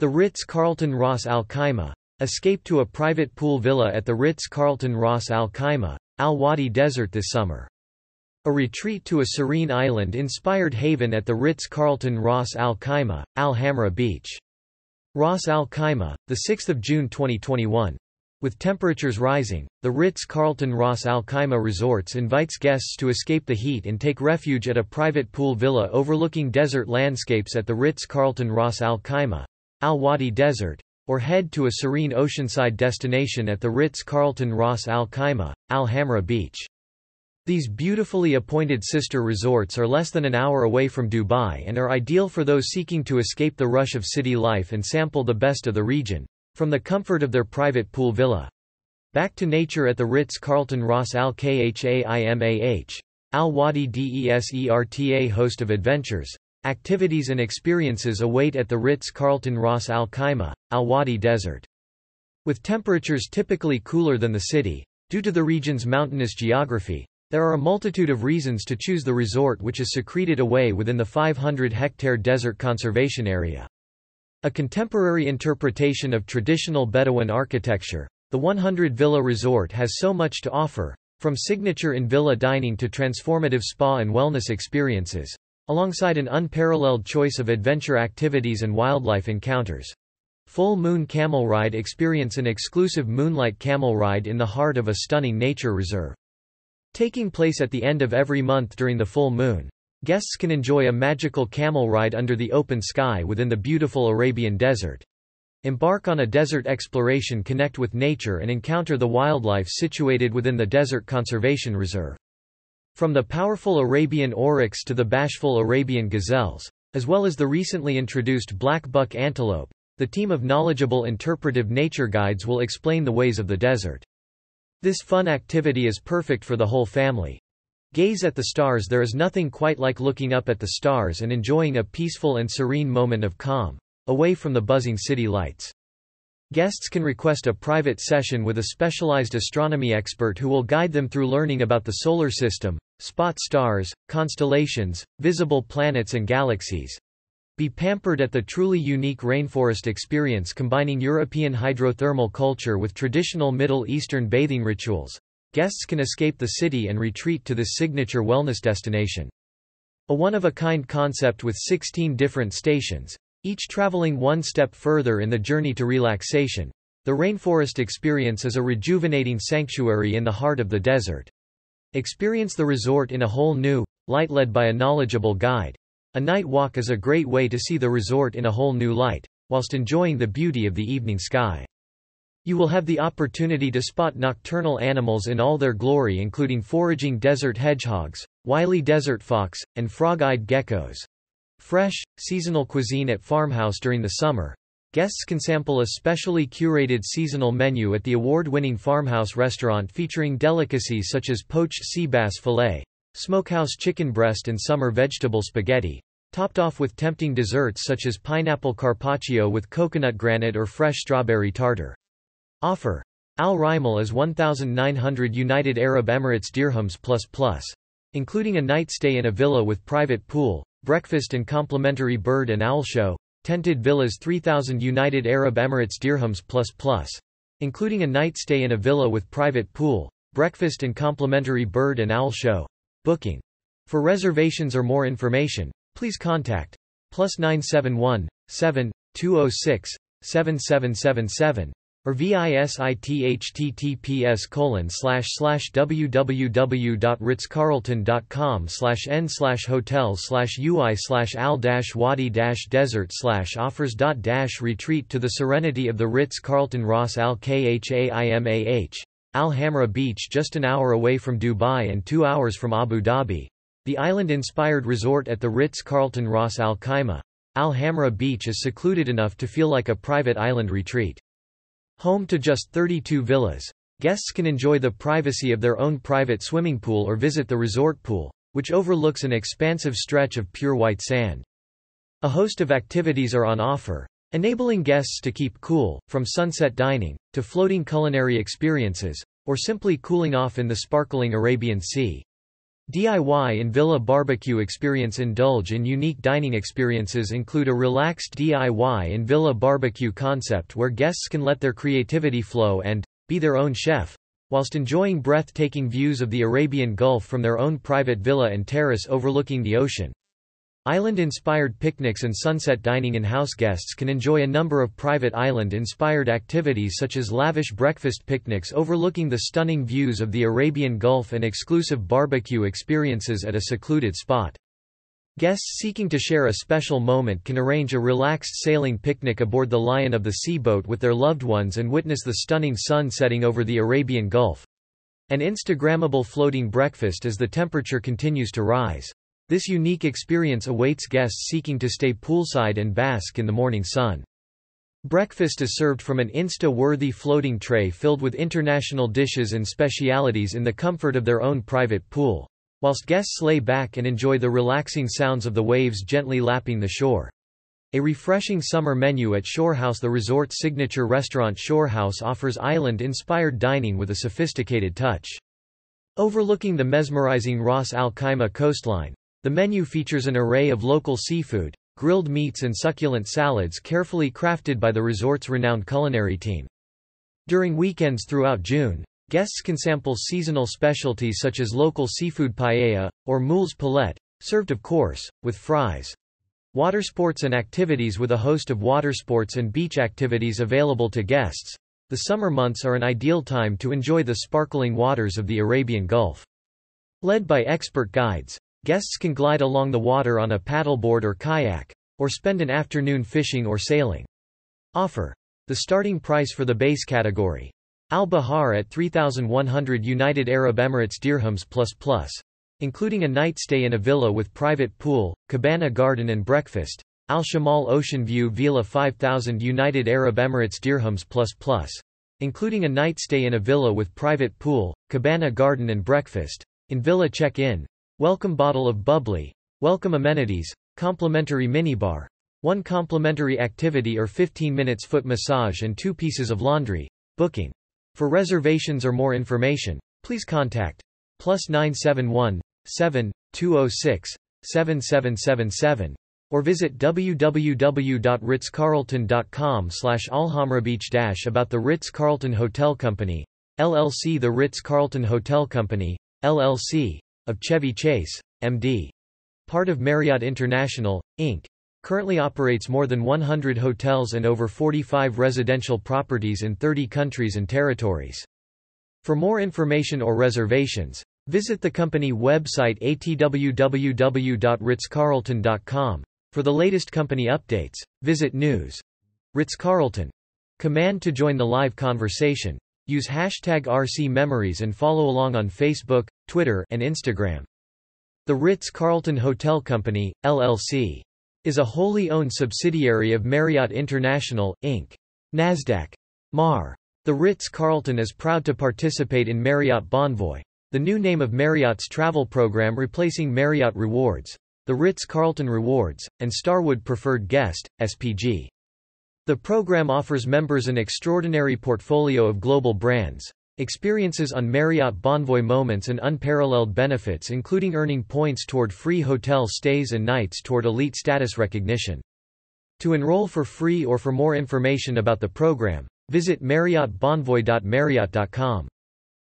The Ritz-Carlton Ras Al Khaimah. Escape to a private pool villa at the Ritz-Carlton Ras Al Khaimah, Al Wadi Desert this summer. A retreat to a serene island-inspired haven at the Ritz-Carlton Ras Al Khaimah, Al Hamra Beach. Ras Al Khaimah, 6 June 2021. With temperatures rising, the Ritz-Carlton Ras Al Khaimah Resorts invites guests to escape the heat and take refuge at a private pool villa overlooking desert landscapes at the Ritz-Carlton Ras Al Khaimah, Al Wadi Desert, or head to a serene oceanside destination at the Ritz-Carlton Ras Al Khaimah, Al Hamra Beach. These beautifully appointed sister resorts are less than an hour away from Dubai and are ideal for those seeking to escape the rush of city life and sample the best of the region, from the comfort of their private pool villa. Back to nature at the Ritz-Carlton Ras Al Khaimah, Al Wadi Deserta host of adventures, Activities and experiences await at the Ritz-Carlton Ras Al Khaimah, Al Wadi Desert. With temperatures typically cooler than the city, due to the region's mountainous geography, there are a multitude of reasons to choose the resort which is secreted away within the 500-hectare desert conservation area. A contemporary interpretation of traditional Bedouin architecture, the 100 Villa Resort has so much to offer, from signature in-villa dining to transformative spa and wellness experiences alongside an unparalleled choice of adventure activities and wildlife encounters. Full Moon Camel Ride experience an exclusive moonlight camel ride in the heart of a stunning nature reserve. Taking place at the end of every month during the full moon, guests can enjoy a magical camel ride under the open sky within the beautiful Arabian desert. Embark on a desert exploration connect with nature and encounter the wildlife situated within the Desert Conservation Reserve. From the powerful Arabian oryx to the bashful Arabian gazelles, as well as the recently introduced black buck antelope, the team of knowledgeable interpretive nature guides will explain the ways of the desert. This fun activity is perfect for the whole family. Gaze at the stars There is nothing quite like looking up at the stars and enjoying a peaceful and serene moment of calm, away from the buzzing city lights. Guests can request a private session with a specialized astronomy expert who will guide them through learning about the solar system, Spot stars, constellations, visible planets and galaxies. Be pampered at the truly unique rainforest experience combining European hydrothermal culture with traditional Middle Eastern bathing rituals. Guests can escape the city and retreat to this signature wellness destination. A one-of-a-kind concept with 16 different stations, each traveling one step further in the journey to relaxation. The rainforest experience is a rejuvenating sanctuary in the heart of the desert. Experience the resort in a whole new light led by a knowledgeable guide. A night walk is a great way to see the resort in a whole new light, whilst enjoying the beauty of the evening sky. You will have the opportunity to spot nocturnal animals in all their glory including foraging desert hedgehogs, wily desert fox, and frog-eyed geckos. Fresh, seasonal cuisine at farmhouse during the summer, Guests can sample a specially curated seasonal menu at the award-winning farmhouse restaurant featuring delicacies such as poached sea bass fillet, smokehouse chicken breast and summer vegetable spaghetti, topped off with tempting desserts such as pineapple carpaccio with coconut granite or fresh strawberry tartar. Offer. Al Rimal is 1,900 United Arab Emirates dirhams plus plus. Including a night stay in a villa with private pool, breakfast and complimentary bird and owl show, tented villas 3000 United Arab Emirates dirhams plus plus. Including a night stay in a villa with private pool, breakfast and complimentary bird and owl show. Booking. For reservations or more information, please contact plus 971 7 206 7777 or https colon slash slash www.ritzcarlton.com slash n slash hotels slash ui slash al dash wadi dash desert slash offers dot dash retreat to the serenity of the Ritz-Carlton Ras Al Khaimah, Al Hamra Beach just an hour away from Dubai and two hours from Abu Dhabi. The island-inspired resort at the Ritz-Carlton Ras Al Khaimah, Al Hamra Beach is secluded enough to feel like a private island retreat. Home to just 32 villas. Guests can enjoy the privacy of their own private swimming pool or visit the resort pool, which overlooks an expansive stretch of pure white sand. A host of activities are on offer, enabling guests to keep cool, from sunset dining, to floating culinary experiences, or simply cooling off in the sparkling Arabian Sea. DIY and Villa Barbecue Experience Indulge in unique dining experiences include a relaxed DIY and Villa barbecue concept where guests can let their creativity flow and be their own chef, whilst enjoying breathtaking views of the Arabian Gulf from their own private villa and terrace overlooking the ocean. Island-inspired picnics and sunset dining in-house guests can enjoy a number of private island-inspired activities such as lavish breakfast picnics overlooking the stunning views of the Arabian Gulf and exclusive barbecue experiences at a secluded spot. Guests seeking to share a special moment can arrange a relaxed sailing picnic aboard the Lion of the Sea boat with their loved ones and witness the stunning sun setting over the Arabian Gulf. An Instagrammable floating breakfast as the temperature continues to rise. This unique experience awaits guests seeking to stay poolside and bask in the morning sun. Breakfast is served from an Insta-worthy floating tray filled with international dishes and specialities in the comfort of their own private pool, whilst guests lay back and enjoy the relaxing sounds of the waves gently lapping the shore. A refreshing summer menu at Shorehouse The resort's signature restaurant Shorehouse offers island-inspired dining with a sophisticated touch. Overlooking the mesmerizing Ras Al Khaimah coastline, the menu features an array of local seafood, grilled meats and succulent salads carefully crafted by the resort's renowned culinary team. During weekends throughout June, guests can sample seasonal specialties such as local seafood paella, or moules poulet, served of course, with fries. Water sports and activities with a host of water sports and beach activities available to guests. The summer months are an ideal time to enjoy the sparkling waters of the Arabian Gulf. Led by expert guides, Guests can glide along the water on a paddleboard or kayak, or spend an afternoon fishing or sailing. Offer. The starting price for the base category. Al-Bahar at 3,100 United Arab Emirates dirhams plus plus. Including a night stay in a villa with private pool, cabana garden and breakfast. Al-Shamal Ocean View Villa 5,000 United Arab Emirates dirhams plus plus. Including a night stay in a villa with private pool, cabana garden and breakfast. In villa check-in, Welcome bottle of bubbly. Welcome amenities. Complimentary minibar. One complimentary activity or 15 minutes foot massage and two pieces of laundry. Booking. For reservations or more information, please contact plus 971 7 206 7777 or visit www.ritzcarlton.com slash alhamrabeach about the Ritz-Carlton Hotel Company, LLC The Ritz-Carlton Hotel Company, LLC of Chevy Chase, M.D. Part of Marriott International, Inc. Currently operates more than 100 hotels and over 45 residential properties in 30 countries and territories. For more information or reservations, visit the company website atwww.ritzcarlton.com. For the latest company updates, visit News. Ritz-Carlton. Command to join the live conversation. Use hashtag RC Memories and follow along on Facebook, Twitter, and Instagram. The Ritz-Carlton Hotel Company, LLC, is a wholly owned subsidiary of Marriott International, Inc. Nasdaq. MAR. The Ritz-Carlton is proud to participate in Marriott Bonvoy, the new name of Marriott's travel program replacing Marriott Rewards, the Ritz-Carlton Rewards, and Starwood Preferred Guest, SPG. The program offers members an extraordinary portfolio of global brands, experiences on Marriott Bonvoy moments and unparalleled benefits including earning points toward free hotel stays and nights toward elite status recognition. To enroll for free or for more information about the program, visit marriottbonvoy.marriott.com.